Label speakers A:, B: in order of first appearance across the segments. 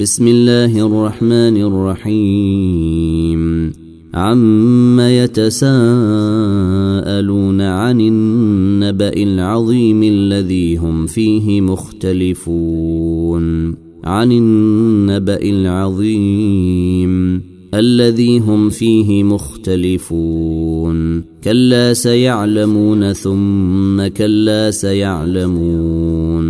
A: بسم الله الرحمن الرحيم. عم يتساءلون عن النبأ العظيم الذي هم فيه مختلفون. عن النبأ العظيم الذي هم فيه مختلفون. كلا سيعلمون ثم كلا سيعلمون.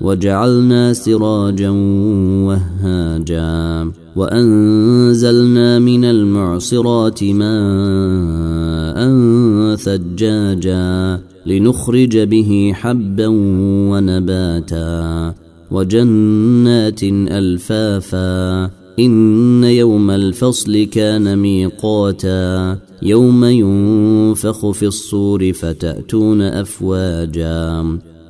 A: وجعلنا سراجا وهاجا وأنزلنا من المعصرات ماء ثجاجا لنخرج به حبا ونباتا وجنات ألفافا إن يوم الفصل كان ميقاتا يوم ينفخ في الصور فتأتون أفواجا